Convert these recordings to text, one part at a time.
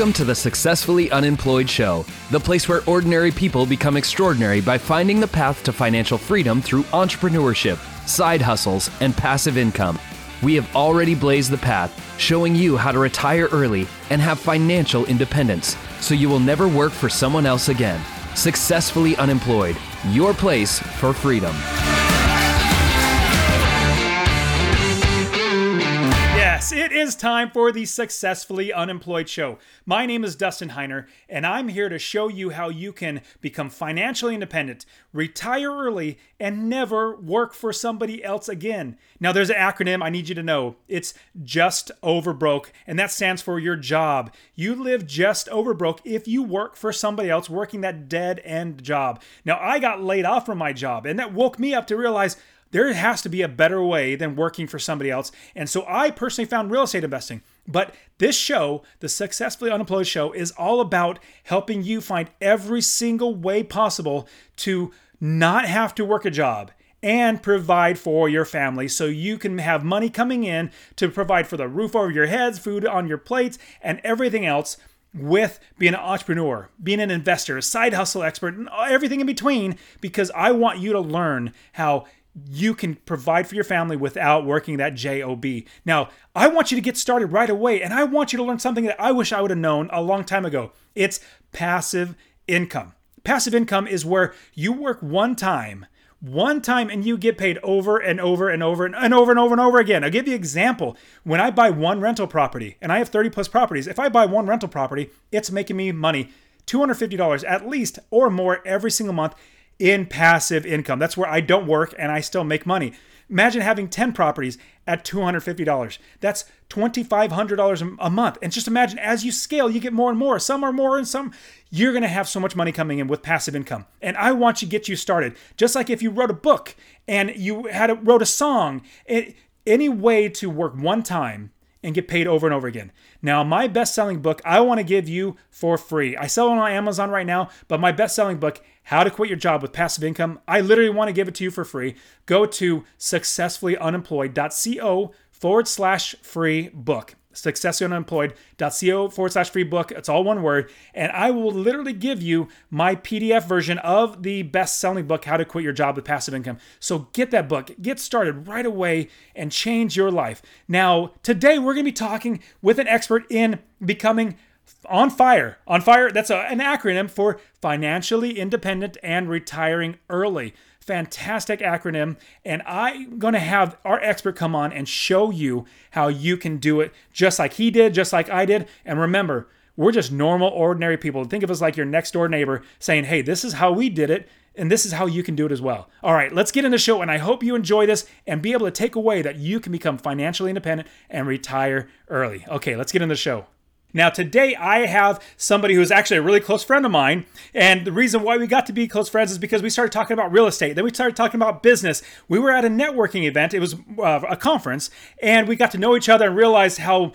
Welcome to the Successfully Unemployed Show, the place where ordinary people become extraordinary by finding the path to financial freedom through entrepreneurship, side hustles, and passive income. We have already blazed the path, showing you how to retire early and have financial independence so you will never work for someone else again. Successfully Unemployed, your place for freedom. It is time for the Successfully Unemployed Show. My name is Dustin Heiner, and I'm here to show you how you can become financially independent, retire early, and never work for somebody else again. Now, there's an acronym I need you to know. It's Just Over Broke, and that stands for your job. You live just over broke if you work for somebody else working that dead end job. Now, I got laid off from my job, and that woke me up to realize there has to be a better way than working for somebody else. And so I personally found real estate investing. But this show, the Successfully Unemployed Show, is all about helping you find every single way possible to not have to work a job and provide for your family so you can have money coming in to provide for the roof over your heads, food on your plates, and everything else with being an entrepreneur, being an investor, a side hustle expert, and everything in between because I want you to learn how you can provide for your family without working that job. Now, I want you to get started right away and I want you to learn something that I wish I would have known a long time ago. It's passive income. Passive income is where you work one time, one time and you get paid over and over and over and, and over and over and over again. I'll give you an example. When I buy one rental property, and I have 30 plus properties, if I buy one rental property, it's making me money $250 at least or more every single month in passive income. That's where I don't work and I still make money. Imagine having 10 properties at $250. That's $2,500 a month. And just imagine as you scale, you get more and more. Some are more and some, you're going to have so much money coming in with passive income. And I want to get you started. Just like if you wrote a book and you had a, wrote a song, it, any way to work one time and get paid over and over again. Now, my best selling book, I want to give you for free. I sell it on Amazon right now, but my best selling book, How to Quit Your Job with Passive Income, I literally want to give it to you for free. Go to successfullyunemployed.co forward slash free book successfullyunemployed.co forward slash free book. It's all one word. And I will literally give you my PDF version of the best selling book, How to Quit Your Job with Passive Income. So get that book, get started right away, and change your life. Now, today we're going to be talking with an expert in becoming on fire. On fire, that's a, an acronym for financially independent and retiring early fantastic acronym. And I'm going to have our expert come on and show you how you can do it just like he did, just like I did. And remember, we're just normal, ordinary people. Think of us like your next door neighbor saying, hey, this is how we did it. And this is how you can do it as well. All right, let's get in the show. And I hope you enjoy this and be able to take away that you can become financially independent and retire early. Okay, let's get in the show. Now, today I have somebody who's actually a really close friend of mine. And the reason why we got to be close friends is because we started talking about real estate. Then we started talking about business. We were at a networking event, it was uh, a conference, and we got to know each other and realized how,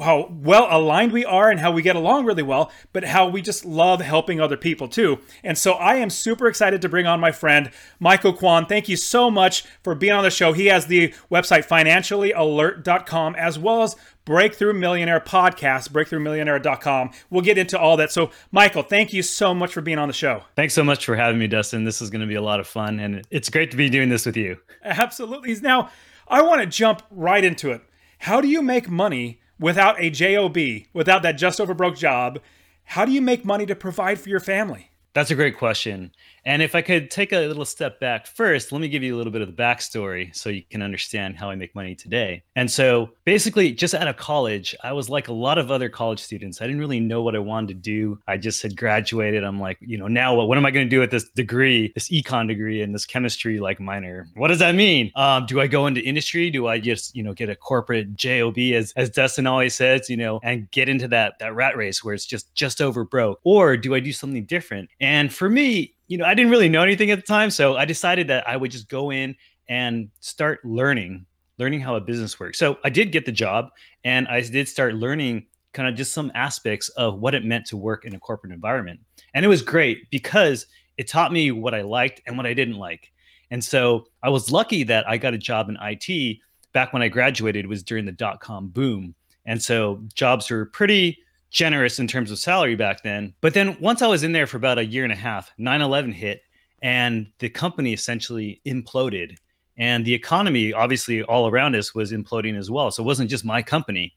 how well aligned we are and how we get along really well, but how we just love helping other people too. And so I am super excited to bring on my friend, Michael Kwan. Thank you so much for being on the show. He has the website financiallyalert.com as well as Breakthrough Millionaire podcast, breakthroughmillionaire.com. We'll get into all that. So, Michael, thank you so much for being on the show. Thanks so much for having me, Dustin. This is going to be a lot of fun, and it's great to be doing this with you. Absolutely. Now, I want to jump right into it. How do you make money without a JOB, without that just over broke job? How do you make money to provide for your family? That's a great question. And if I could take a little step back first, let me give you a little bit of the backstory so you can understand how I make money today. And so basically, just out of college, I was like a lot of other college students. I didn't really know what I wanted to do. I just had graduated. I'm like, you know, now what, what am I going to do with this degree, this econ degree and this chemistry like minor? What does that mean? Um, do I go into industry? Do I just, you know, get a corporate job as as Dustin always says, you know, and get into that that rat race where it's just just over broke? Or do I do something different? And for me, you know, I didn't really know anything at the time. So I decided that I would just go in and start learning, learning how a business works. So I did get the job and I did start learning kind of just some aspects of what it meant to work in a corporate environment. And it was great because it taught me what I liked and what I didn't like. And so I was lucky that I got a job in IT back when I graduated was during the dot com boom. And so jobs were pretty generous in terms of salary back then. But then once I was in there for about a year and a half, 9 11 hit and the company essentially imploded. And the economy, obviously, all around us was imploding as well. So it wasn't just my company.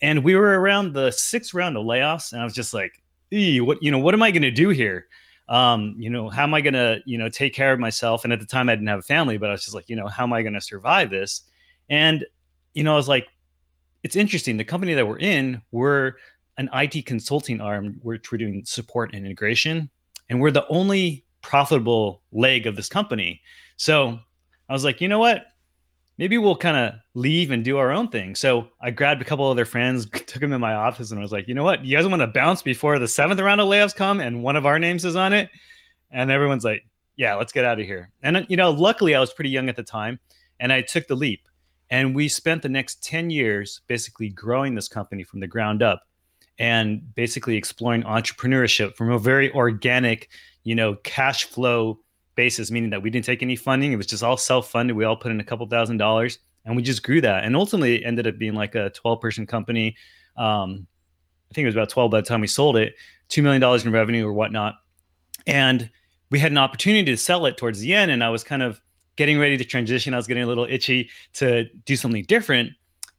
And we were around the sixth round of layoffs. And I was just like, what, you know, what am I going to do here? Um, you know, how am I going to, you know, take care of myself? And at the time I didn't have a family, but I was just like, you know, how am I going to survive this? And, you know, I was like, it's interesting. The company that we're in, we're an IT consulting arm, which we're doing support and integration, and we're the only profitable leg of this company. So I was like, you know what? Maybe we'll kind of leave and do our own thing. So I grabbed a couple of their friends, took them in my office, and I was like, you know what? You guys want to bounce before the seventh round of layoffs come and one of our names is on it? And everyone's like, yeah, let's get out of here. And, you know, luckily I was pretty young at the time and I took the leap. And we spent the next 10 years basically growing this company from the ground up and basically exploring entrepreneurship from a very organic, you know, cash flow basis, meaning that we didn't take any funding. It was just all self funded. We all put in a couple thousand dollars and we just grew that. And ultimately it ended up being like a 12 person company. Um, I think it was about 12 by the time we sold it, $2 million in revenue or whatnot. And we had an opportunity to sell it towards the end. And I was kind of getting ready to transition. I was getting a little itchy to do something different.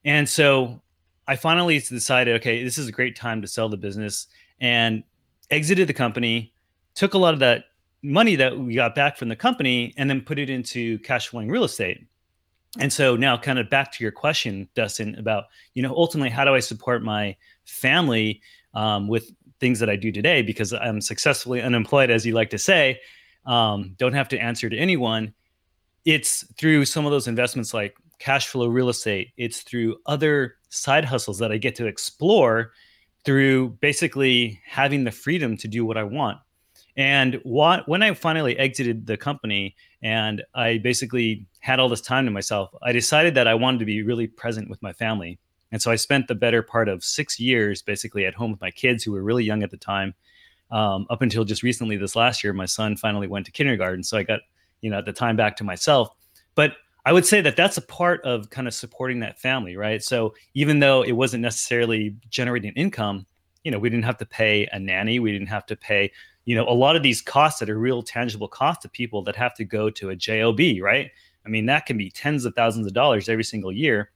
And so I finally decided, okay, this is a great time to sell the business and exited the company, took a lot of that money that we got back from the company and then put it into cash flowing real estate. And so now kind of back to your question, Dustin, about, you know, ultimately, how do I support my family um, with things that I do today? Because I'm successfully unemployed, as you like to say, um, don't have to answer to anyone. It's through some of those investments like cash flow real estate. It's through other side hustles that I get to explore through basically having the freedom to do what I want. And what, when I finally exited the company and I basically had all this time to myself, I decided that I wanted to be really present with my family. And so I spent the better part of six years basically at home with my kids who were really young at the time. Um, up until just recently, this last year, my son finally went to kindergarten. So I got, you know, at the time back to myself. But I would say that that's a part of kind of supporting that family, right? So even though it wasn't necessarily generating income, you know, we didn't have to pay a nanny, we didn't have to pay, you know, a lot of these costs that are real tangible costs to people that have to go to a job, right? I mean, that can be tens of thousands of dollars every single year.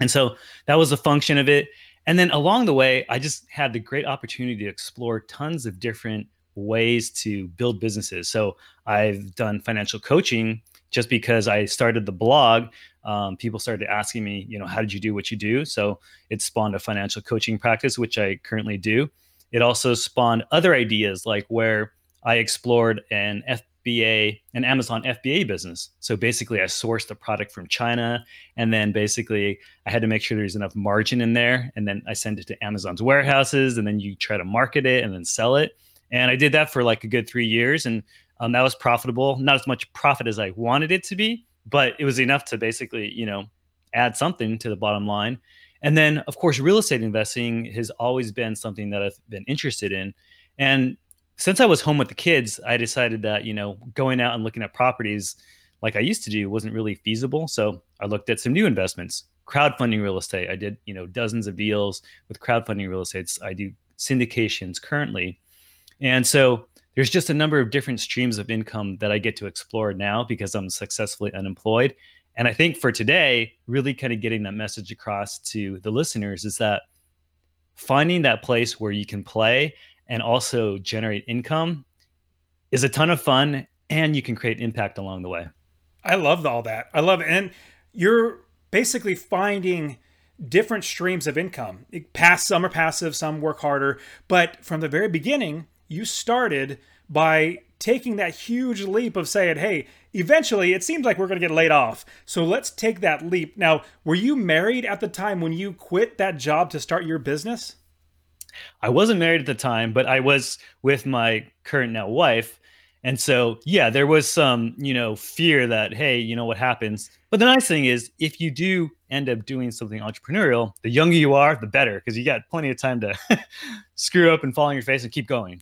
And so that was a function of it. And then along the way, I just had the great opportunity to explore tons of different ways to build businesses. So I've done financial coaching just because I started the blog, um, people started asking me, you know, how did you do what you do? So it spawned a financial coaching practice, which I currently do. It also spawned other ideas, like where I explored an FBA, an Amazon FBA business. So basically, I sourced the product from China, and then basically, I had to make sure there's enough margin in there, and then I send it to Amazon's warehouses, and then you try to market it and then sell it. And I did that for like a good three years, and um, that was profitable, not as much profit as I wanted it to be, but it was enough to basically, you know, add something to the bottom line. And then, of course, real estate investing has always been something that I've been interested in. And since I was home with the kids, I decided that, you know, going out and looking at properties like I used to do wasn't really feasible. So I looked at some new investments, crowdfunding real estate. I did, you know, dozens of deals with crowdfunding real estates. I do syndications currently. And so there's just a number of different streams of income that I get to explore now because I'm successfully unemployed. And I think for today, really kind of getting that message across to the listeners is that finding that place where you can play and also generate income is a ton of fun and you can create impact along the way. I love all that. I love it. And you're basically finding different streams of income. Pass some are passive, some work harder, but from the very beginning, you started by taking that huge leap of saying, hey, eventually it seems like we're going to get laid off. So let's take that leap. Now, were you married at the time when you quit that job to start your business? I wasn't married at the time, but I was with my current now wife. And so, yeah, there was some, you know, fear that, hey, you know what happens. But the nice thing is, if you do end up doing something entrepreneurial, the younger you are, the better, because you got plenty of time to screw up and fall on your face and keep going.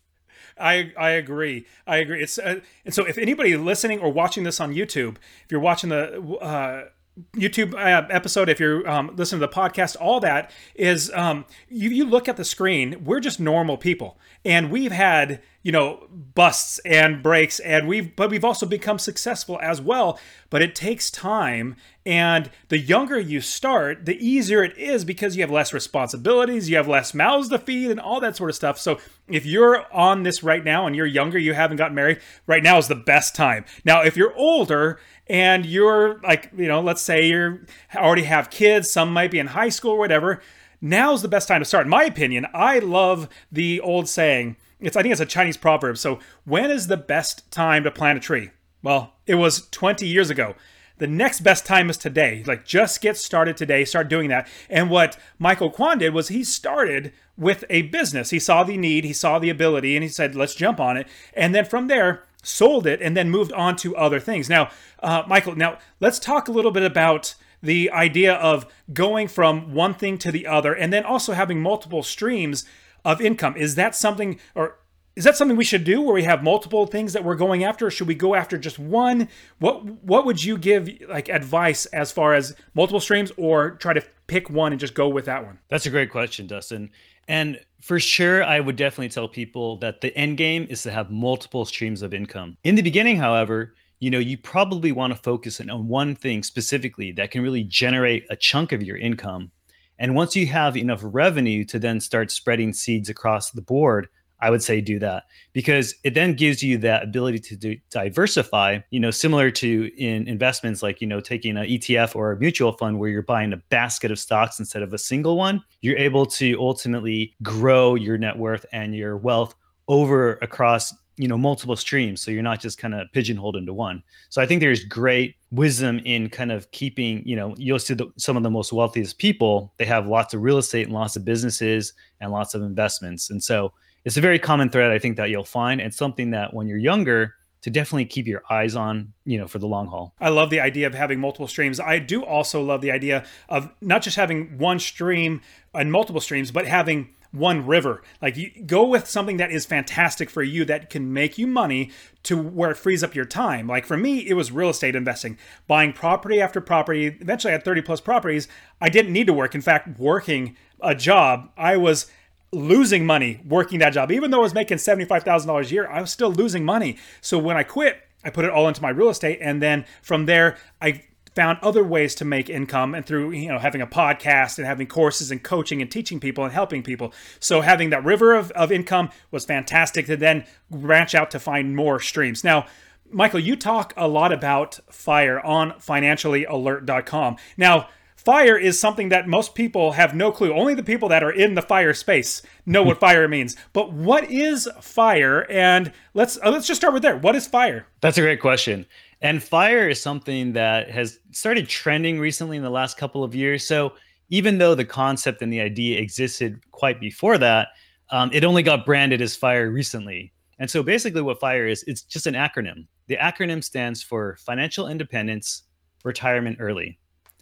I I agree. I agree. It's uh, and so if anybody listening or watching this on YouTube, if you're watching the uh, YouTube uh, episode, if you're um, listening to the podcast, all that is um, you, you look at the screen, we're just normal people. And we've had, you know, busts and breaks, and we've, but we've also become successful as well. But it takes time. And the younger you start, the easier it is because you have less responsibilities, you have less mouths to feed, and all that sort of stuff. So if you're on this right now and you're younger, you haven't gotten married, right now is the best time. Now, if you're older and you're like, you know, let's say you already have kids, some might be in high school or whatever, now's the best time to start. In my opinion, I love the old saying. It's I think it's a Chinese proverb. So, when is the best time to plant a tree? Well, it was 20 years ago. The next best time is today. Like just get started today, start doing that. And what Michael Kwan did was he started with a business. He saw the need, he saw the ability, and he said, let's jump on it. And then from there, sold it and then moved on to other things. Now, uh, Michael, now let's talk a little bit about the idea of going from one thing to the other and then also having multiple streams of income. Is that something, or is that something we should do where we have multiple things that we're going after or should we go after just one what what would you give like advice as far as multiple streams or try to pick one and just go with that one that's a great question dustin and for sure, I would definitely tell people that the end game is to have multiple streams of income. In the beginning, however, you know, you probably want to focus on one thing specifically that can really generate a chunk of your income. And once you have enough revenue to then start spreading seeds across the board, I would say do that because it then gives you that ability to do, diversify, you know, similar to in investments like, you know, taking an ETF or a mutual fund where you're buying a basket of stocks instead of a single one. You're able to ultimately grow your net worth and your wealth over across you know multiple streams so you're not just kind of pigeonholed into one so i think there's great wisdom in kind of keeping you know you'll see the, some of the most wealthiest people they have lots of real estate and lots of businesses and lots of investments and so it's a very common thread I think that you'll find and something that when you're younger to definitely keep your eyes on, you know, for the long haul. I love the idea of having multiple streams. I do also love the idea of not just having one stream and multiple streams, but having one river. Like you go with something that is fantastic for you that can make you money to where it frees up your time. Like for me, it was real estate investing, buying property after property. Eventually, I had 30 plus properties. I didn't need to work. In fact, working a job, I was losing money working that job. Even though I was making $75,000 a year, I was still losing money. So when I quit, I put it all into my real estate. And then from there, I found other ways to make income and through you know having a podcast and having courses and coaching and teaching people and helping people so having that river of, of income was fantastic to then branch out to find more streams now michael you talk a lot about fire on financiallyalert.com now fire is something that most people have no clue. Only the people that are in the fire space know what fire means. But what is fire? And let's uh, let's just start with there. What is fire? That's a great question. And fire is something that has started trending recently in the last couple of years. So even though the concept and the idea existed quite before that, um, it only got branded as fire recently. And so basically, what FIRE is, it's just an acronym. The acronym stands for Financial Independence, Retirement Early.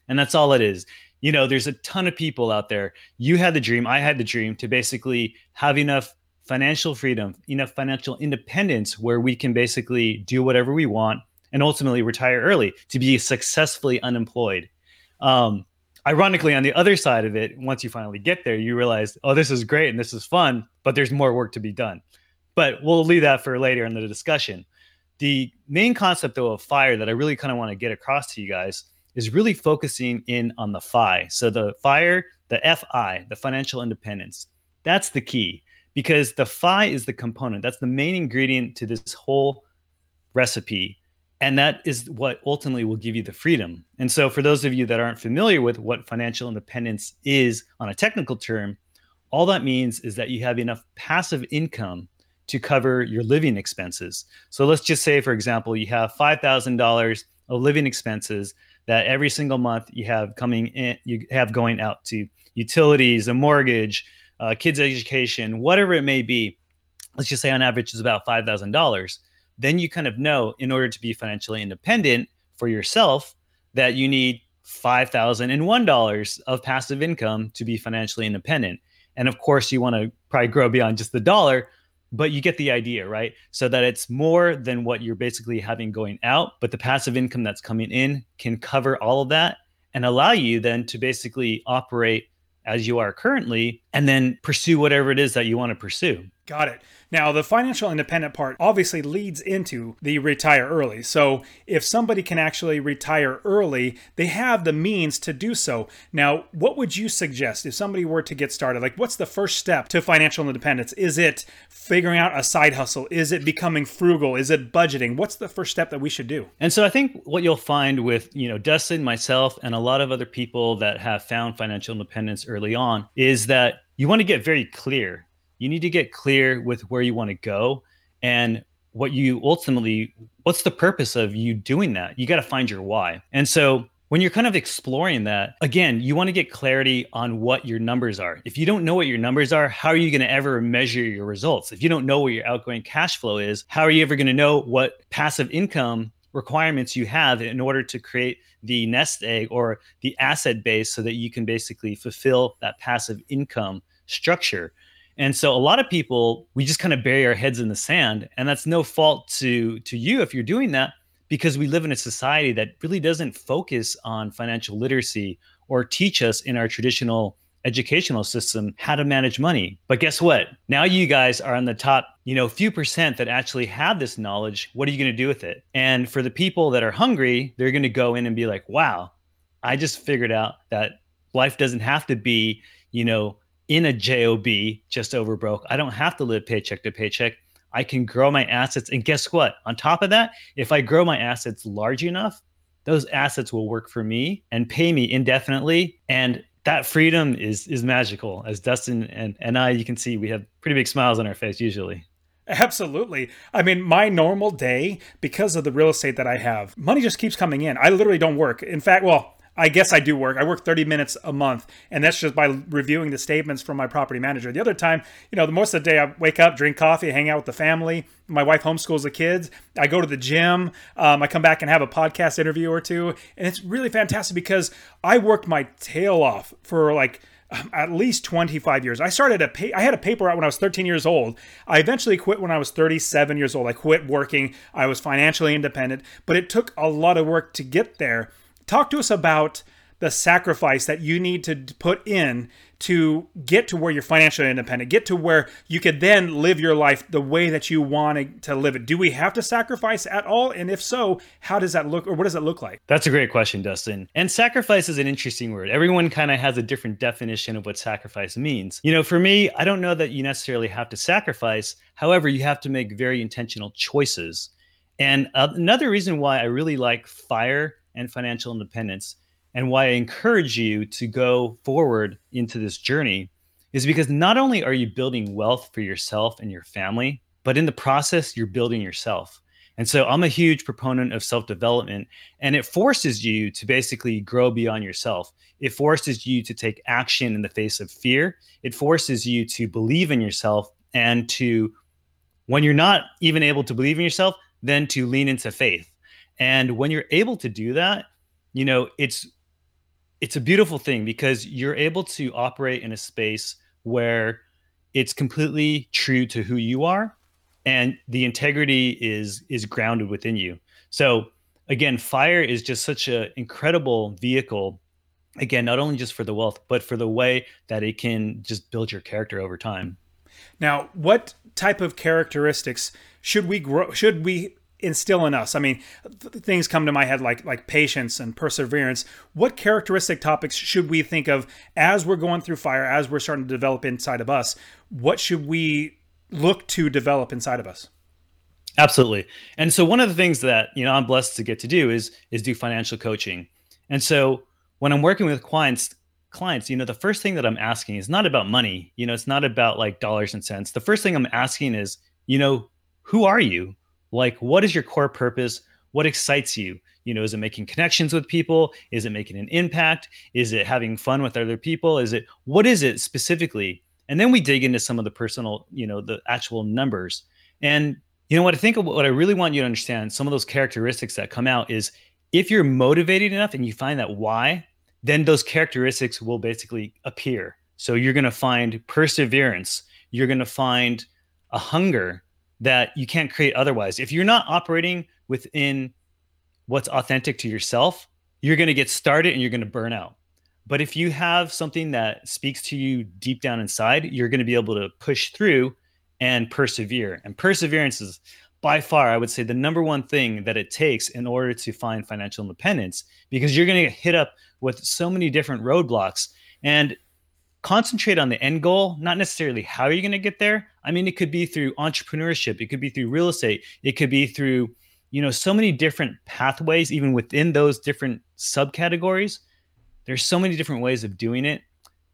And that's all it is. You know, there's a ton of people out there. You had the dream, I had the dream to basically have enough financial freedom, enough financial independence where we can basically do whatever we want and ultimately retire early to be successfully unemployed. Um, ironically, on the other side of it, once you finally get there, you realize, oh, this is great and this is fun, but there's more work to be done. But we'll leave that for later in the discussion. The main concept, though, of fire that I really kind of want to get across to you guys is really focusing in on the FI. So the fire, the FI, the financial independence. That's the key because the FI is the component. That's the main ingredient to this whole recipe. And that is what ultimately will give you the freedom. And so, for those of you that aren't familiar with what financial independence is on a technical term, all that means is that you have enough passive income to cover your living expenses. So, let's just say, for example, you have $5,000 of living expenses that every single month you have coming in, you have going out to utilities, a mortgage, uh, kids' education, whatever it may be. Let's just say on average is about five thousand dollars. Then you kind of know in order to be financially independent for yourself that you need five thousand and one dollars of passive income to be financially independent. And of course, you want to probably grow beyond just the dollar, but you get the idea, right? So that it's more than what you're basically having going out, but the passive income that's coming in can cover all of that and allow you then to basically operate as you are currently and then pursue whatever it is that you want to pursue. Got it. Now, the financial independent part obviously leads into the retire early. So, if somebody can actually retire early, they have the means to do so. Now, what would you suggest if somebody were to get started? Like, what's the first step to financial independence? Is it figuring out a side hustle? Is it becoming frugal? Is it budgeting? What's the first step that we should do? And so, I think what you'll find with, you know, Dustin, myself, and a lot of other people that have found financial independence early on is that you want to get very clear. You need to get clear with where you want to go and what you ultimately what's the purpose of you doing that? You got to find your why. And so when you're kind of exploring that again you want to get clarity on what your numbers are. If you don't know what your numbers are how are you going to ever measure your results? If you don't know what your outgoing cash flow is how are you ever going to know what passive income requirements you have in order to create the nest egg or the asset base so that you can basically fulfill that passive income structure and so a lot of people, we just kind of bury our heads in the sand. And that's no fault to to you if you're doing that, because we live in a society that really doesn't focus on financial literacy or teach us in our traditional educational system how to manage money. But guess what? Now you guys are on the top, you know, few percent that actually have this knowledge. What are you going to do with it? And for the people that are hungry, they're going to go in and be like, "Wow, I just figured out that life doesn't have to be, you know, in a job just over broke. I don't have to live paycheck to paycheck. I can grow my assets. And guess what? On top of that if i grow my assets large enough those assets will work for me and pay me indefinitely. And that freedom is is magical. As dustin and, and i you can see we have pretty big smiles on our face usually. Absolutely. I mean, my normal day, because of the real estate that I have, money just keeps coming in. I literally don't work. In fact, well, I guess I do work. I work 30 minutes a month, and that's just by reviewing the statements from my property manager. The other time, you know, the most of the day I wake up, drink coffee, hang out with the family. My wife homeschools the kids. I go to the gym. Um, I come back and have a podcast interview or two, and it's really fantastic because I worked my tail off for like at least 25 years. I started a pay, I had a paper route when I was 13 years old. I eventually quit when I was 37 years old. I quit working. I was financially independent, but it took a lot of work to get there talk to us about the sacrifice that you need to put in to get to where you're financially independent, get to where you could then live your life the way that you want to live it. Do we have to sacrifice at all? And if so, how does that look or what does it look like? That's a great question, Dustin. And sacrifice is an interesting word. Everyone kind of has a different definition of what sacrifice means. You know, for me, I don't know that you necessarily have to sacrifice. However, you have to make very intentional choices. And uh, another reason why I really like FIRE and financial independence and why I encourage you to go forward into this journey is because not only are you building wealth for yourself and your family, but in the process, you're building yourself. And so I'm a huge proponent of self development, and it forces you to basically grow beyond yourself. It forces you to take action in the face of fear. It forces you to believe in yourself and to, when you're not even able to believe in yourself, then to lean into faith. And when you're able to do that, you know, it's it's a beautiful thing because you're able to operate in a space where it's completely true to who you are and the integrity is is grounded within you. So again, fire is just such an incredible vehicle again not only just for the wealth but for the way that it can just build your character over time now what type of characteristics should we grow should we instill in us? I mean, th- things come to my head like like patience and perseverance. What characteristic topics should we think of as we're going through fire, as we're starting to develop inside of us? What should we look to develop inside of us? Absolutely. And so one of the things that, you know, I'm blessed to get to do is is do financial coaching. And so when I'm working with clients, clients, you know, the first thing that I'm asking is not about money. You know, it's not about like dollars and cents. The first thing I'm asking is, you know, who are you? Like what is your core purpose? What excites you? You know is it making connections with people? Is it making an impact? Is it having fun with other people? Is it what is it specifically? And then we dig into some of the personal you know the actual numbers. And you know what i think what i really want you to understand some of those characteristics that come out is if you're motivated enough and you find that why then those characteristics will basically appear. So you're going to find perseverance. You're going to find a hunger that you can't create otherwise. If you're not operating within what's authentic to yourself, you're going to get started and you're going to burn out. But if you have something that speaks to you deep down inside, you're going to be able to push through and persevere. And perseverance is by far, I would say, the number one thing that it takes in order to find financial independence because you're going to get hit up with so many different roadblocks. And concentrate on the end goal, not necessarily how you're going to get there. I mean, it could be through entrepreneurship, it could be through real estate, it could be through, you know, so many different pathways, even within those different subcategories. There's so many different ways of doing it.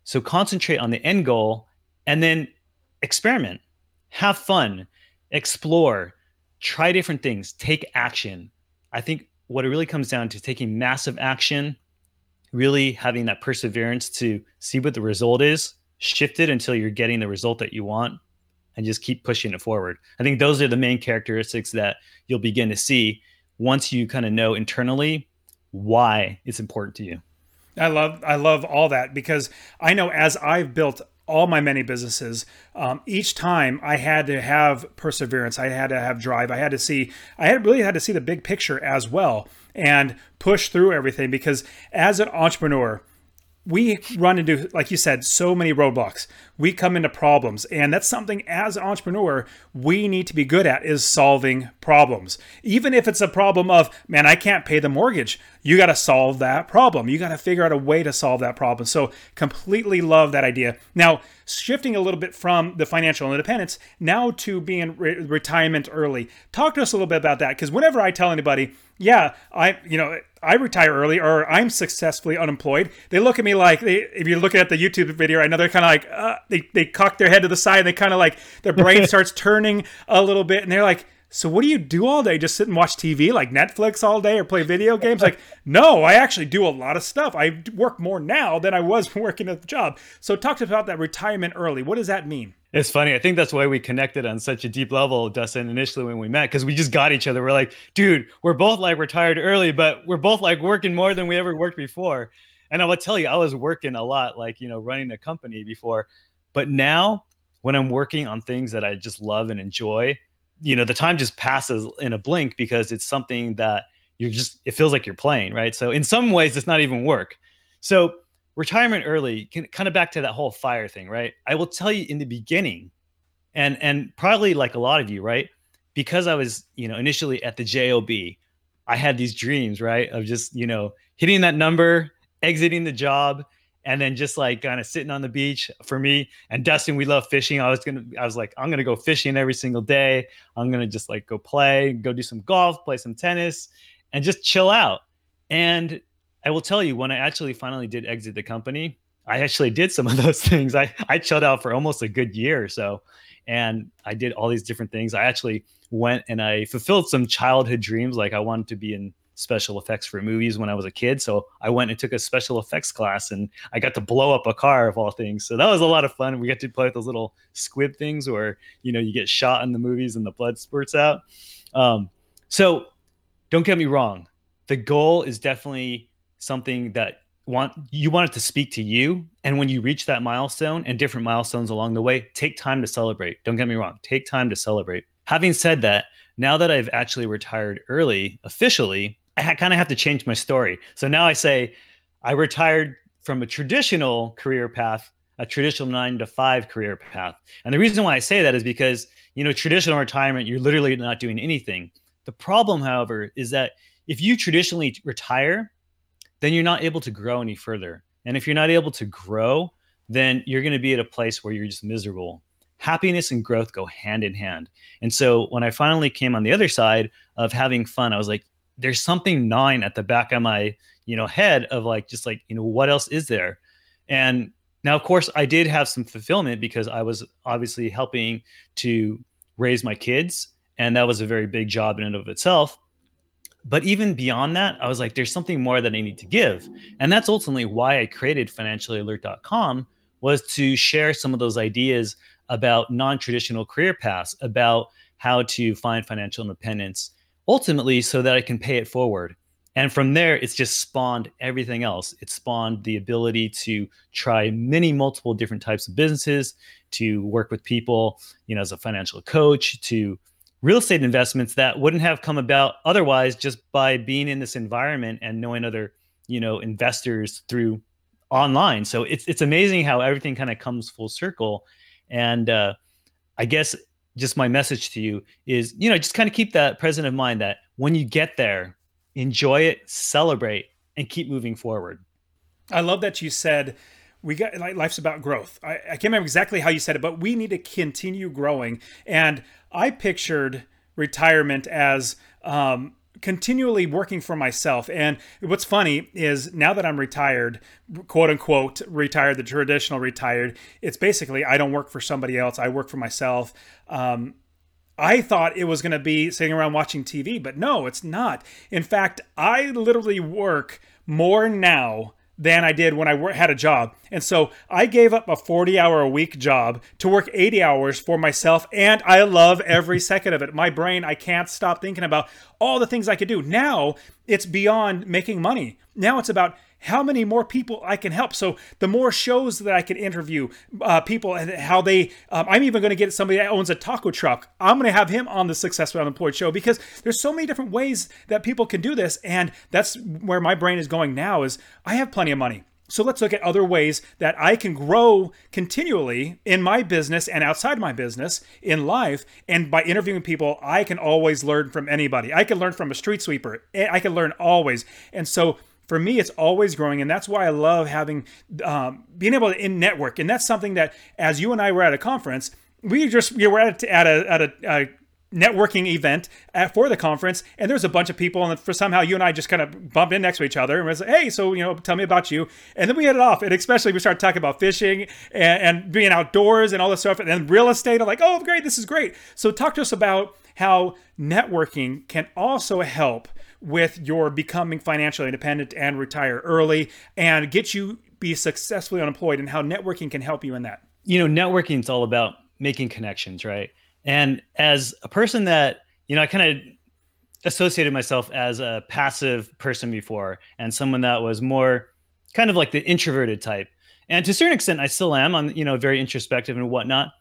So concentrate on the end goal and then experiment, have fun, explore, try different things, take action. I think what it really comes down to taking massive action really having that perseverance to see what the result is, shift it until you're getting the result that you want, and just keep pushing it forward. I think those are the main characteristics that you'll begin to see once you kind of know internally why it's important to you. I love I love all that because I know as I've built all my many businesses, um, each time I had to have perseverance. I had to have drive. I had to see. I had really had to see the big picture as well and push through everything because as an entrepreneur, we run into, like you said, so many roadblocks. We come into problems, and that's something as an entrepreneur we need to be good at is solving problems. Even if it's a problem of, man, I can't pay the mortgage, you got to solve that problem. You got to figure out a way to solve that problem. So, completely love that idea. Now, shifting a little bit from the financial independence now to being re- retirement early. Talk to us a little bit about that because whenever I tell anybody, yeah, I, you know, I retire early or I'm successfully unemployed, they look at me like, they, if you're looking at the YouTube video, I know they're kind of like, uh, they, they cock their head to the side and they kind of like, their brain starts turning a little bit and they're like, so what do you do all day? Just sit and watch TV like Netflix all day or play video games? Like, no, I actually do a lot of stuff. I work more now than I was working at the job. So talk to us about that retirement early. What does that mean? It's funny. I think that's why we connected on such a deep level, Dustin, initially when we met, because we just got each other. We're like, dude, we're both like retired early, but we're both like working more than we ever worked before. And I will tell you, I was working a lot, like, you know, running a company before. But now when I'm working on things that I just love and enjoy, you know, the time just passes in a blink because it's something that you're just, it feels like you're playing, right? So in some ways, it's not even work. So retirement early can, kind of back to that whole fire thing right i will tell you in the beginning and and probably like a lot of you right because i was you know initially at the job i had these dreams right of just you know hitting that number exiting the job and then just like kind of sitting on the beach for me and dustin we love fishing i was gonna i was like i'm gonna go fishing every single day i'm gonna just like go play go do some golf play some tennis and just chill out and I will tell you when I actually finally did exit the company, I actually did some of those things. I I chilled out for almost a good year or so, and I did all these different things. I actually went and I fulfilled some childhood dreams, like I wanted to be in special effects for movies when I was a kid. So I went and took a special effects class, and I got to blow up a car of all things. So that was a lot of fun. We got to play with those little squib things, where you know you get shot in the movies and the blood spurts out. Um, so don't get me wrong, the goal is definitely something that want you want it to speak to you and when you reach that milestone and different milestones along the way take time to celebrate don't get me wrong take time to celebrate having said that now that i've actually retired early officially i kind of have to change my story so now i say i retired from a traditional career path a traditional 9 to 5 career path and the reason why i say that is because you know traditional retirement you're literally not doing anything the problem however is that if you traditionally retire then you're not able to grow any further. And if you're not able to grow, then you're going to be at a place where you're just miserable. Happiness and growth go hand in hand. And so when I finally came on the other side of having fun, I was like, there's something gnawing at the back of my, you know, head of like, just like, you know, what else is there? And now, of course, I did have some fulfillment because I was obviously helping to raise my kids. And that was a very big job in and of itself but even beyond that, I was like, there's something more that I need to give. And that's ultimately why I created financiallyalert.com was to share some of those ideas about non-traditional career paths, about how to find financial independence, ultimately so that I can pay it forward. And from there, it's just spawned everything else. It spawned the ability to try many multiple different types of businesses, to work with people, you know, as a financial coach, to real estate investments that wouldn't have come about otherwise just by being in this environment and knowing other, you know, investors through online. So it's it's amazing how everything kind of comes full circle. And uh, I guess just my message to you is, you know, just kind of keep that present in mind that when you get there, enjoy it, celebrate, and keep moving forward. I love that you said we got like life's about growth. I, I can't remember exactly how you said it, but we need to continue growing. And I pictured retirement as um, continually working for myself. And what's funny is now that I'm retired, quote unquote, retired, the traditional retired, it's basically I don't work for somebody else. I work for myself. Um, I thought it was going to be sitting around watching TV, but no, it's not. In fact, I literally work more now than I did when I had a job. And so I gave up a 40 hour a week job to work 80 hours for myself. And I love every second of it. My brain, I can't stop thinking about all the things I could do. Now it's beyond making money. Now it's about how many more people I can help. So the more shows that I can interview uh, people and how they, um, I'm even going to get somebody that owns a taco truck. I'm going to have him on the Successful Unemployed show because there's so many different ways that people can do this. And that's where my brain is going now is I have plenty of money. So let's look at other ways that I can grow continually in my business and outside my business in life. And by interviewing people, I can always learn from anybody. I can learn from a street sweeper. I can learn always. And so for me, it's always growing, and that's why I love having um, being able to in network. And that's something that, as you and I were at a conference, we just we were at a, at a, at a, a networking event at, for the conference, and there's a bunch of people, and for somehow you and I just kind of bumped in next to each other and was like, "Hey, so you know, tell me about you." And then we hit it off, and especially we started talking about fishing and, and being outdoors and all this stuff, and then real estate. I'm like, "Oh, great, this is great." So talk to us about how networking can also help with your becoming financially independent and retire early and get you be successfully unemployed and how networking can help you in that. You know, networking is all about making connections, right? And as a person that, you know, I kind of associated myself as a passive person before and someone that was more kind of like the introverted type. And to a certain extent, I still am. I'm, you know, very introspective and whatnot.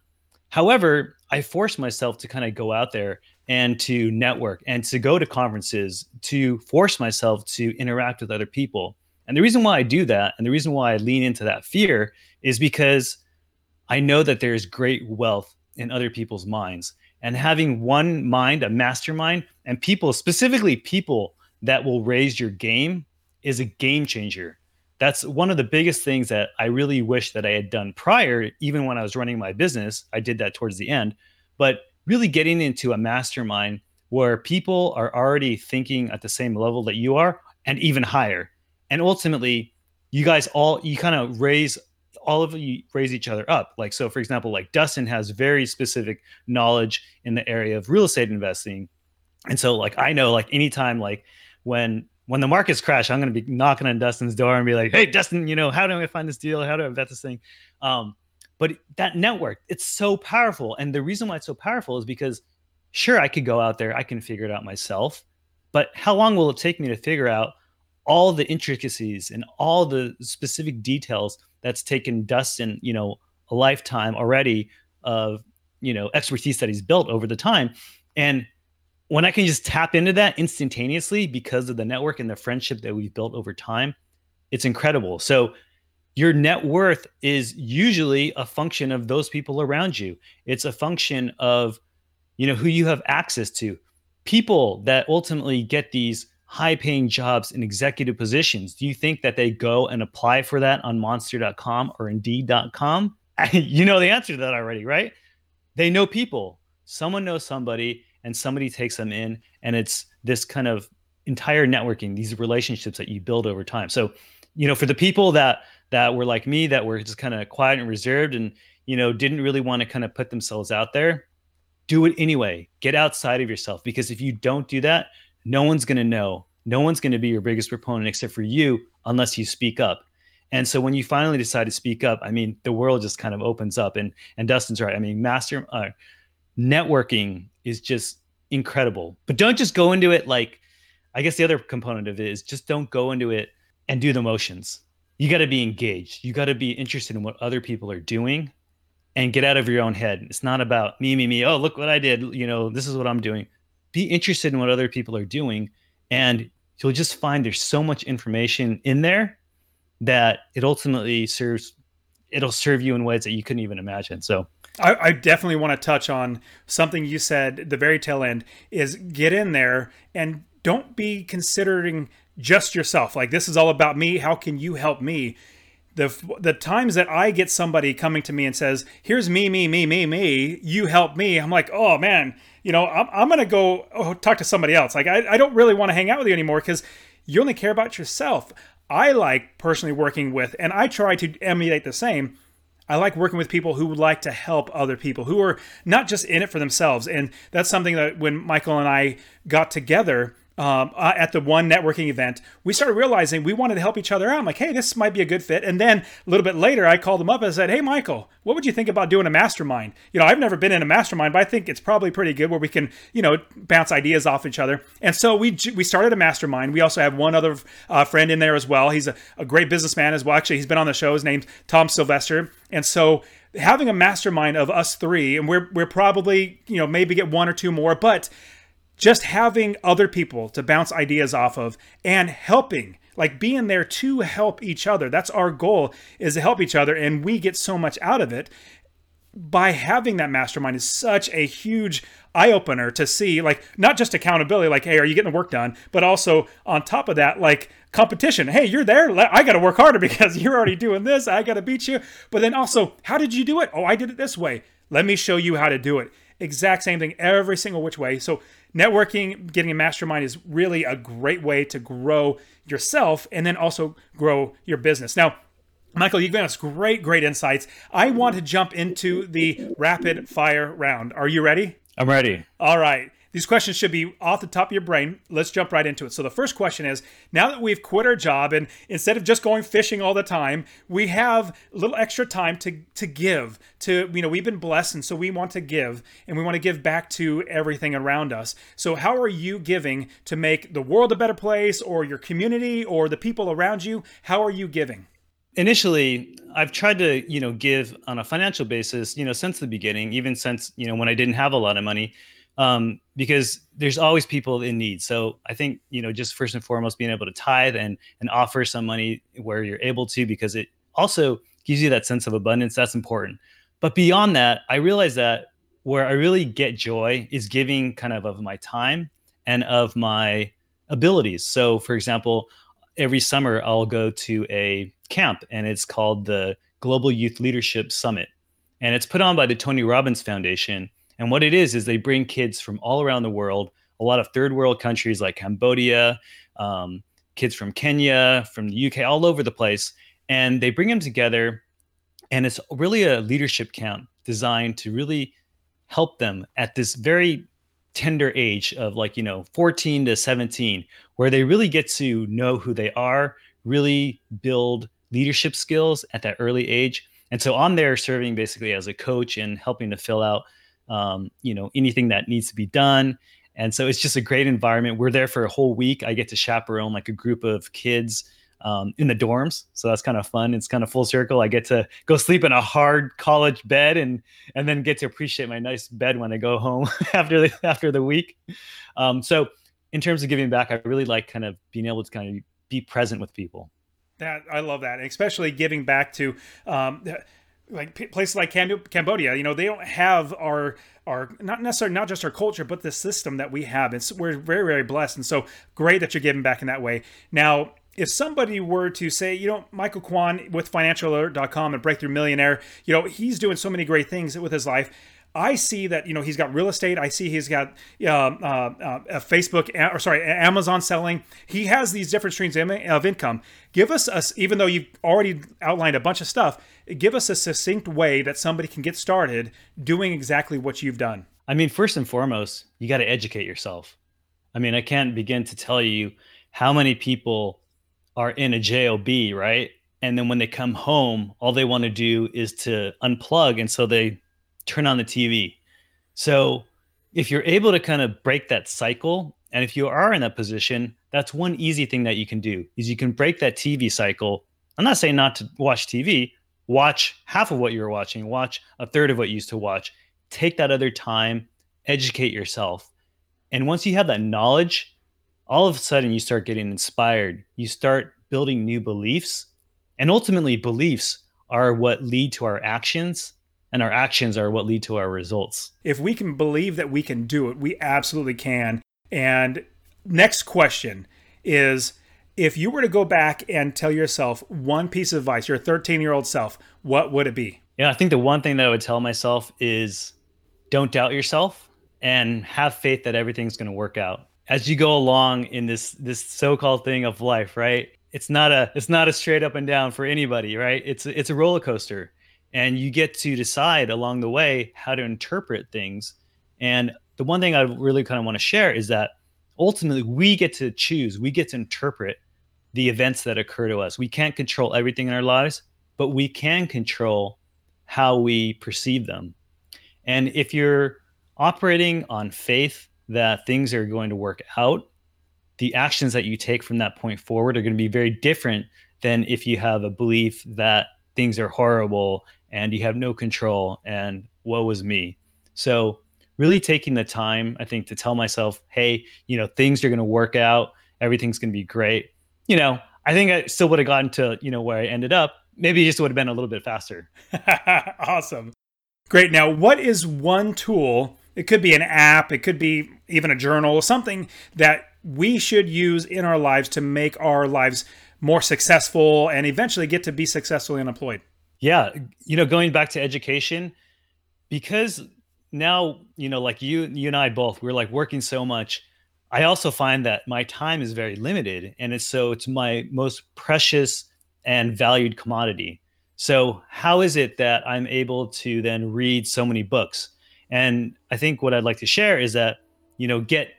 However, I forced myself to kind of go out there and to network and to go to conferences to force myself to interact with other people. And the reason why I do that and the reason why I lean into that fear is because I know that there's great wealth in other people's minds. And having one mind, a mastermind, and people, specifically people that will raise your game, is a game changer. That's one of the biggest things that I really wish that I had done prior, even when I was running my business. I did that towards the end. But really getting into a mastermind where people are already thinking at the same level that you are and even higher. And ultimately, you guys all you kind of raise all of you raise each other up. Like so for example, like Dustin has very specific knowledge in the area of real estate investing. And so like I know like anytime like when when the markets crash, I'm going to be knocking on Dustin's door and be like, "Hey, Dustin, you know, how do I find this deal? How do I vet this thing?" Um, but that network, it's so powerful. And the reason why it's so powerful is because sure, I could go out there, I can figure it out myself. But how long will it take me to figure out all the intricacies and all the specific details that's taken Dustin, you know, a lifetime already of, you know, expertise that he's built over the time. And when I can just tap into that instantaneously because of the network and the friendship that we've built over time, it's incredible. So your net worth is usually a function of those people around you. It's a function of, you know, who you have access to. People that ultimately get these high paying jobs in executive positions. Do you think that they go and apply for that on monster.com or indeed.com? you know the answer to that already, right? They know people. Someone knows somebody and somebody takes them in and it's this kind of entire networking, these relationships that you build over time. So, you know, for the people that that were like me that were just kind of quiet and reserved and you know didn't really want to kind of put themselves out there do it anyway. Get outside of yourself because if you don't do that no one's going to know. No one's going to be your biggest proponent except for you unless you speak up. And so when you finally decide to speak up i mean the world just kind of opens up and and dustin's right. I mean master uh, networking is just incredible. But don't just go into it like I guess the other component of it is just don't go into it and do the motions. You got to be engaged. You got to be interested in what other people are doing and get out of your own head. It's not about me, me, me. Oh, look what I did. You know, this is what I'm doing. Be interested in what other people are doing. And you'll just find there's so much information in there that it ultimately serves, it'll serve you in ways that you couldn't even imagine. So, I, I, definitely want to touch on something you said the very tail end is get in there and don't be considering just yourself. Like this is all about me. How can you help me? The the times that I get somebody coming to me and says, "Here's me, me, me, me, me. You help me." I'm like, "Oh man, you know, I'm, I'm gonna go oh, talk to somebody else. Like I, I don't really want to hang out with you anymore because you only care about yourself." I like personally working with, and I try to emulate the same I like working with people who would like to help other people who are not just in it for themselves. And that's something that when Michael and I got together, um, uh, at the one networking event, we started realizing we wanted to help each other out. I'm like, hey, this might be a good fit. And then a little bit later, I called him up and said, hey, Michael, what would you think about doing a mastermind? You know, I've never been in a mastermind, but I think it's probably pretty good where we can, you know, bounce ideas off each other. And so we we started a mastermind. We also have one other uh, friend in there as well. He's a, a great businessman as well. Actually, he's been on the show. His name's Tom Sylvester. And so having a mastermind of us three, and we're we're probably you know maybe get one or two more, but just having other people to bounce ideas off of and helping like being there to help each other. That's our goal is to help each other and we get so much out of it. By having that mastermind is such a huge eye opener to see like not just accountability like hey are you getting the work done? But also on top of that like competition. Hey you're there. I got to work harder because you're already doing this. I got to beat you. But then also how did you do it? Oh i did it this way. Let me show you how to do it. Exact same thing every single which way. So networking, getting a mastermind is really a great way to grow yourself and then also grow your business. Now, Michael, you've given us great, great insights. I want to jump into the rapid fire round. Are you ready? I'm ready. All right. These questions should be off the top of your brain. Let's jump right into it. So, the first question is now that we've quit our job and instead of just going fishing all the time, we have a little extra time to, to give. To, you know, we've been blessed, and so we want to give and we want to give back to everything around us. So, how are you giving to make the world a better place or your community or the people around you? How are you giving? initially i've tried to you know give on a financial basis you know since the beginning even since you know when i didn't have a lot of money um, because there's always people in need. So I think you know, just first and foremost, being able to tithe and and offer some money where you're able to, because it also gives you that sense of abundance. That's important. But beyond that, I realize that where I really get joy is giving kind of of my time and of my abilities. So, for example, every summer I'll go to a camp, and it's called the Global Youth Leadership Summit, and it's put on by the Tony Robbins Foundation and what it is is they bring kids from all around the world, a lot of third world countries like Cambodia, um, kids from Kenya, from the UK, all over the place, and they bring them together. And it's really a leadership camp designed to really help them at this very tender age of like you know 14 to 17 where they really get to know who they are really build leadership skills at that early age and so on there serving basically as a coach and helping to fill out um, you know, anything that needs to be done. And so it's just a great environment. We're there for a whole week. I get to chaperone like a group of kids um, in the dorms, so that's kind of fun. It's kind of full circle. I get to go sleep in a hard college bed and and then get to appreciate my nice bed when I go home after the after the week. Um, so in terms of giving back, I really like kind of being able to kind of be present with people. That I love that, and especially giving back to. Um, like places like Cambodia, you know, they don't have our our not necessarily not just our culture, but the system that we have. It's we're very very blessed, and so great that you're giving back in that way. Now, if somebody were to say, you know, Michael Kwan with FinanciallyAlert.com and Breakthrough Millionaire, you know, he's doing so many great things with his life. I see that you know he's got real estate. I see he's got uh, uh, uh, Facebook or sorry Amazon selling. He has these different streams of income. Give us a, even though you've already outlined a bunch of stuff. Give us a succinct way that somebody can get started doing exactly what you've done. I mean, first and foremost, you got to educate yourself. I mean, I can't begin to tell you how many people are in a job, right? And then when they come home, all they want to do is to unplug, and so they turn on the TV. So if you're able to kind of break that cycle, and if you are in that position, that's one easy thing that you can do is you can break that TV cycle. I'm not saying not to watch TV, watch half of what you're watching, watch a third of what you used to watch. Take that other time, educate yourself. And once you have that knowledge, all of a sudden you start getting inspired. You start building new beliefs. And ultimately, beliefs are what lead to our actions, and our actions are what lead to our results. If we can believe that we can do it, we absolutely can. And next question is if you were to go back and tell yourself one piece of advice, your 13 year old self, what would it be? Yeah, I think the one thing that I would tell myself is don't doubt yourself and have faith that everything's going to work out. As you go along in this this so-called thing of life, right? It's not a it's not a straight up and down for anybody, right? It's it's a roller coaster and you get to decide along the way how to interpret things. And the one thing I really kind of want to share is that ultimately we get to choose, we get to interpret the events that occur to us. We can't control everything in our lives, but we can control how we perceive them. And if you're operating on faith that things are going to work out, the actions that you take from that point forward are going to be very different than if you have a belief that things are horrible and you have no control and woe is me. So really taking the time, I think, to tell myself, hey, you know, things are going to work out, everything's going to be great. You know, I think I still would have gotten to, you know, where I ended up. Maybe it just would have been a little bit faster. awesome. Great. Now, what is one tool? It could be an app, it could be even a journal, something that we should use in our lives to make our lives more successful and eventually get to be successfully unemployed. Yeah. You know, going back to education, because now you know like you you and i both we're like working so much i also find that my time is very limited and it's so it's my most precious and valued commodity so how is it that i'm able to then read so many books and i think what i'd like to share is that you know get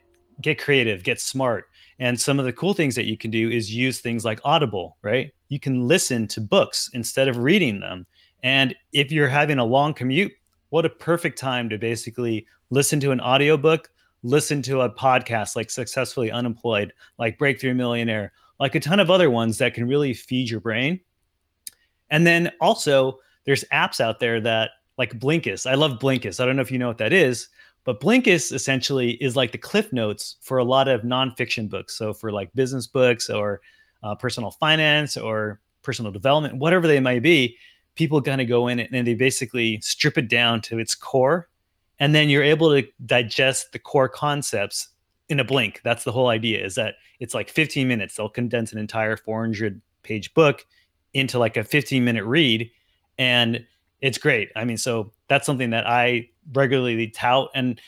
get creative get smart and some of the cool things that you can do is use things like audible right you can listen to books instead of reading them and if you're having a long commute what a perfect time to basically listen to an audiobook, listen to a podcast like Successfully Unemployed, like Breakthrough Millionaire, like a ton of other ones that can really feed your brain. And then also, there's apps out there that like Blinkist. I love Blinkist. I don't know if you know what that is, but Blinkist essentially is like the cliff notes for a lot of nonfiction books. So for like business books or uh, personal finance or personal development, whatever they might be, people kind of go in and they basically strip it down to its core. And then you're able to digest the core concepts in a blink. That's the whole idea is that it's like 15 minutes. They'll condense an entire 400 page book into like a 15 minute read and it's great. I mean so that's something that i regularly tout and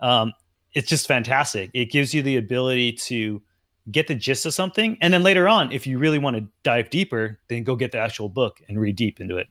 um, it's just fantastic it gives you the ability to get the gist of something and then later on if you really want to dive deeper then go get the actual book and read deep into it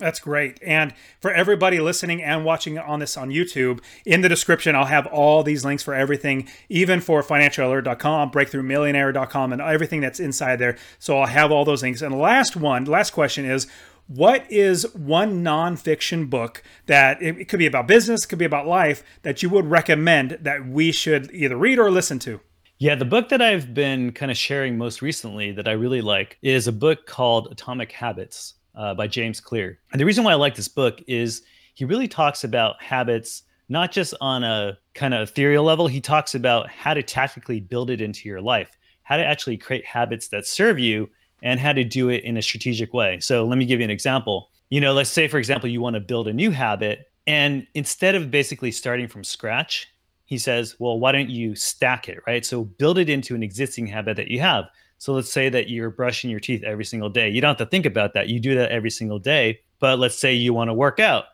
that's great. And for everybody listening and watching on this on YouTube, in the description, I'll have all these links for everything, even for financiallyalert.com, breakthroughmillionaire.com, and everything that's inside there. So I'll have all those links. And the last one, last question is what is one nonfiction book that it could be about business, could be about life, that you would recommend that we should either read or listen to? Yeah, the book that I've been kind of sharing most recently that I really like is a book called Atomic Habits uh, by James Clear. And the reason why I like this book is he really talks about habits not just on a kind of ethereal level. He talks about how to tactically build it into your life, how to actually create habits that serve you, and how to do it in a strategic way. So let me give you an example. You know, let's say, for example, you want to build a new habit. And instead of basically starting from scratch, he says, well, why don't you stack it, right? So build it into an existing habit that you have. So let's say that you're brushing your teeth every single day. You don't have to think about that. You do that every single day. But let's say you want to work out.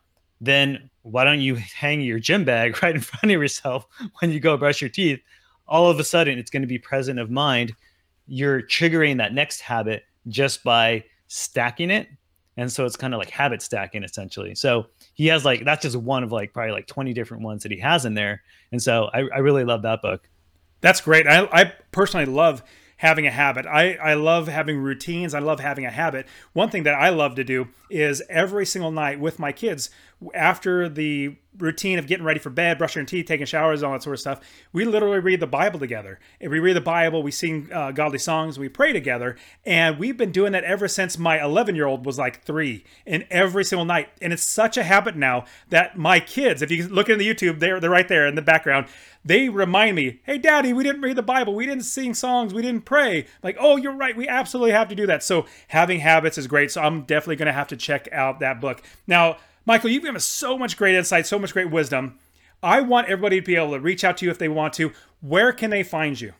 Then why don't you hang your gym bag right in front of yourself when you go brush your teeth? All of a sudden, it's going to be present of mind. You're triggering that next habit just by stacking it. And so it's kind of like habit stacking essentially. So he has like, that's just one of like probably like 20 different ones that he has in there. And so I, I really love that book. That's great. I, I personally love having a habit. I, I love having routines. I love having a habit. One thing that I love to do is every single night with my kids, after the routine of getting ready for bed, brushing your teeth, taking showers, all that sort of stuff, we literally read the Bible together. If we read the Bible, we sing uh, godly songs, we pray together, and we've been doing that ever since my 11 year old was like three, and every single night. And it's such a habit now that my kids, if you look in the YouTube, they're they're right there in the background. They remind me, "Hey, Daddy, we didn't read the Bible, we didn't sing songs, we didn't pray." Like, oh, you're right, we absolutely have to do that. So having habits is great. So I'm definitely going to have to check out that book now. Michael, you've given us so much great insight, so much great wisdom. I want everybody to be able to reach out to you if they want to. Where can they find you?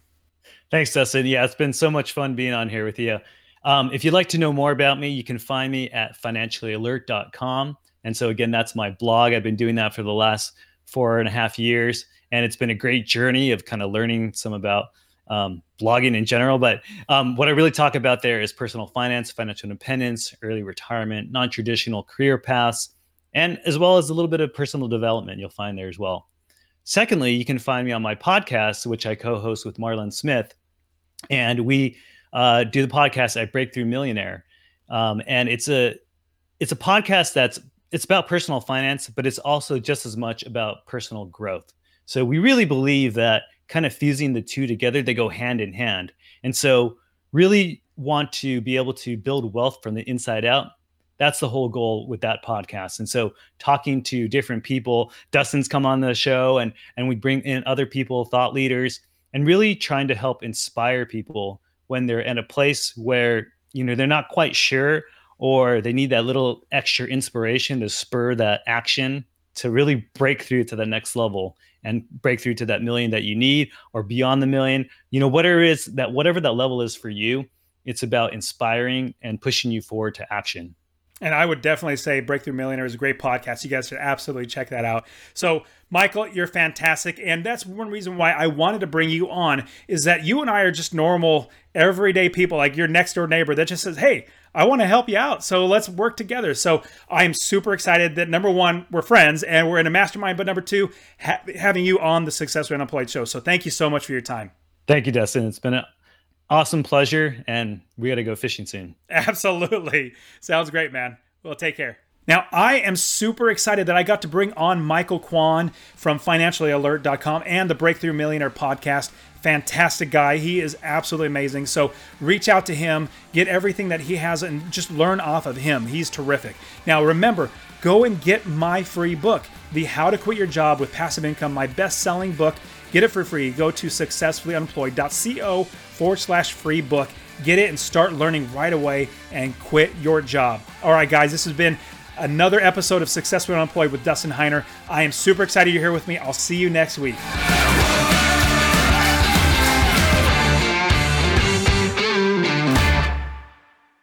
Thanks, Dustin. Yeah, it's been so much fun being on here with you. Um, if you'd like to know more about me, you can find me at financiallyalert.com. And so, again, that's my blog. I've been doing that for the last four and a half years. And it's been a great journey of kind of learning some about um, blogging in general. But um, what I really talk about there is personal finance, financial independence, early retirement, non traditional career paths, and as well as a little bit of personal development you'll find there as well. Secondly, you can find me on my podcast, which I co-host with Marlon Smith, and we uh, do the podcast at Breakthrough Millionaire, um, and it's a it's a podcast that's it's about personal finance, but it's also just as much about personal growth. So we really believe that kind of fusing the two together, they go hand in hand, and so really want to be able to build wealth from the inside out that's the whole goal with that podcast. And so talking to different people dustin's come on the show and and we bring in other people thought leaders and really trying to help inspire people when they're in a place where you know they're not quite sure or they need that little extra inspiration to spur that action to really break through to the next level and break through to that million that you need or beyond the million. You know whatever is that whatever that level is for you it's about inspiring and pushing you forward to action and I would definitely say Breakthrough Millionaire is a great podcast. You guys should absolutely check that out. So, Michael, you're fantastic. And that's one reason why I wanted to bring you on is that you and I are just normal, everyday people, like your next door neighbor that just says, Hey, I want to help you out. So let's work together. So I'm super excited that number one, we're friends and we're in a mastermind. But number two, ha- having you on the Successfully Unemployed show. So thank you so much for your time. Thank you, Dustin. It's been a awesome pleasure, and we got to go fishing soon. Absolutely. Sounds great, man. Well, take care. Now, I am super excited that I got to bring on Michael Kwan from financiallyalert.com and the Breakthrough Millionaire podcast. Fantastic guy. He is absolutely amazing. So reach out to him, get everything that he has, and just learn off of him. He's terrific. Now, remember, go and get my free book, The How to Quit Your Job with Passive Income, my best selling book. Get it for free. Go to successfullyunemployed.co forward slash free book. Get it and start learning right away and quit your job. All right, guys, this has been another episode of Successfully Unemployed with Dustin Heiner. I am super excited you're here with me. I'll see you next week.